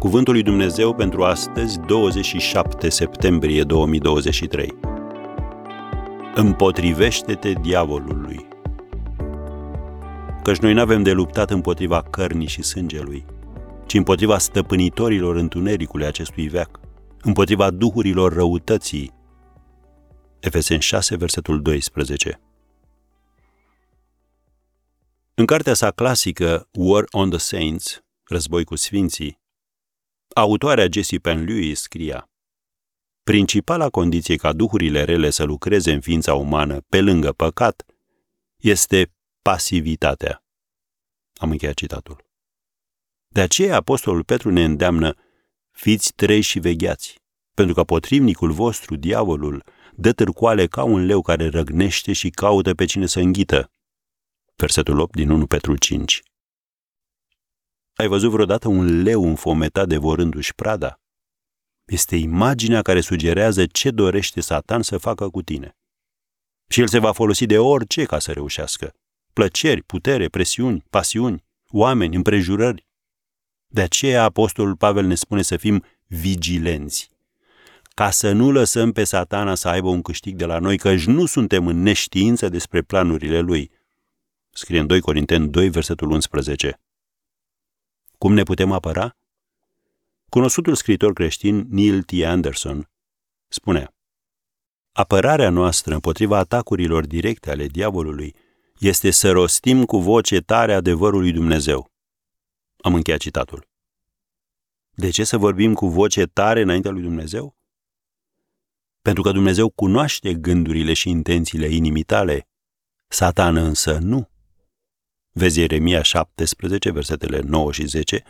Cuvântul lui Dumnezeu pentru astăzi, 27 septembrie 2023. Împotrivește-te diavolului. Căci noi nu avem de luptat împotriva cărnii și sângelui, ci împotriva stăpânitorilor întunericului acestui veac, împotriva duhurilor răutății. Efeseni 6, versetul 12. În cartea sa clasică War on the Saints, Război cu Sfinții, autoarea Jessie Penn Lewis scria Principala condiție ca duhurile rele să lucreze în ființa umană pe lângă păcat este pasivitatea. Am încheiat citatul. De aceea Apostolul Petru ne îndeamnă fiți trei și vegheați, pentru că potrivnicul vostru, diavolul, dă târcoale ca un leu care răgnește și caută pe cine să înghită. Versetul 8 din 1 Petru 5. Ai văzut vreodată un leu înfometat devorându-și prada? Este imaginea care sugerează ce dorește Satan să facă cu tine. Și el se va folosi de orice ca să reușească. Plăceri, putere, presiuni, pasiuni, oameni, împrejurări. De aceea Apostolul Pavel ne spune să fim vigilenți, ca să nu lăsăm pe satana să aibă un câștig de la noi, căci nu suntem în neștiință despre planurile lui. Scrie în 2 Corinteni 2, versetul 11. Cum ne putem apăra? Cunoscutul scriitor creștin Neil T. Anderson spune Apărarea noastră împotriva atacurilor directe ale diavolului este să rostim cu voce tare adevărul lui Dumnezeu. Am încheiat citatul. De ce să vorbim cu voce tare înaintea lui Dumnezeu? Pentru că Dumnezeu cunoaște gândurile și intențiile inimii tale, Satan însă nu. Vezi Ieremia 17, versetele 9 și 10,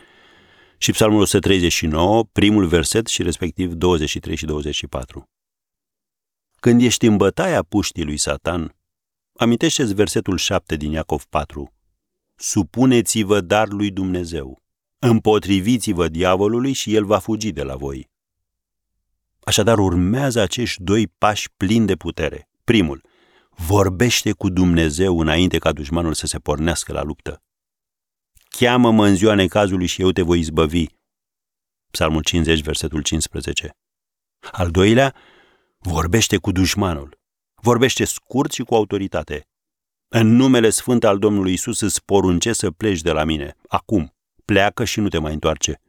și Psalmul 139, primul verset și respectiv 23 și 24. Când ești în bătaia puștii lui Satan, amintește-ți versetul 7 din Iacov 4. Supuneți-vă dar lui Dumnezeu, împotriviți-vă diavolului și el va fugi de la voi. Așadar urmează acești doi pași plini de putere. Primul, vorbește cu Dumnezeu înainte ca dușmanul să se pornească la luptă. Cheamă-mă în ziua necazului și eu te voi izbăvi. Psalmul 50, versetul 15. Al doilea, vorbește cu dușmanul. Vorbește scurt și cu autoritate. În numele sfânt al Domnului Isus îți porunce să pleci de la mine. Acum, pleacă și nu te mai întoarce.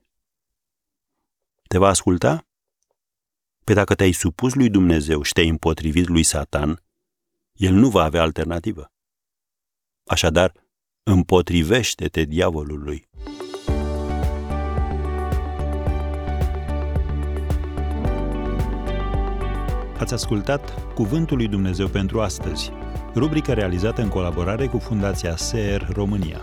Te va asculta? Pe dacă te-ai supus lui Dumnezeu și te-ai împotrivit lui Satan, el nu va avea alternativă. Așadar, împotrivește-te diavolului. Ați ascultat Cuvântul lui Dumnezeu pentru astăzi, rubrica realizată în colaborare cu Fundația SER România.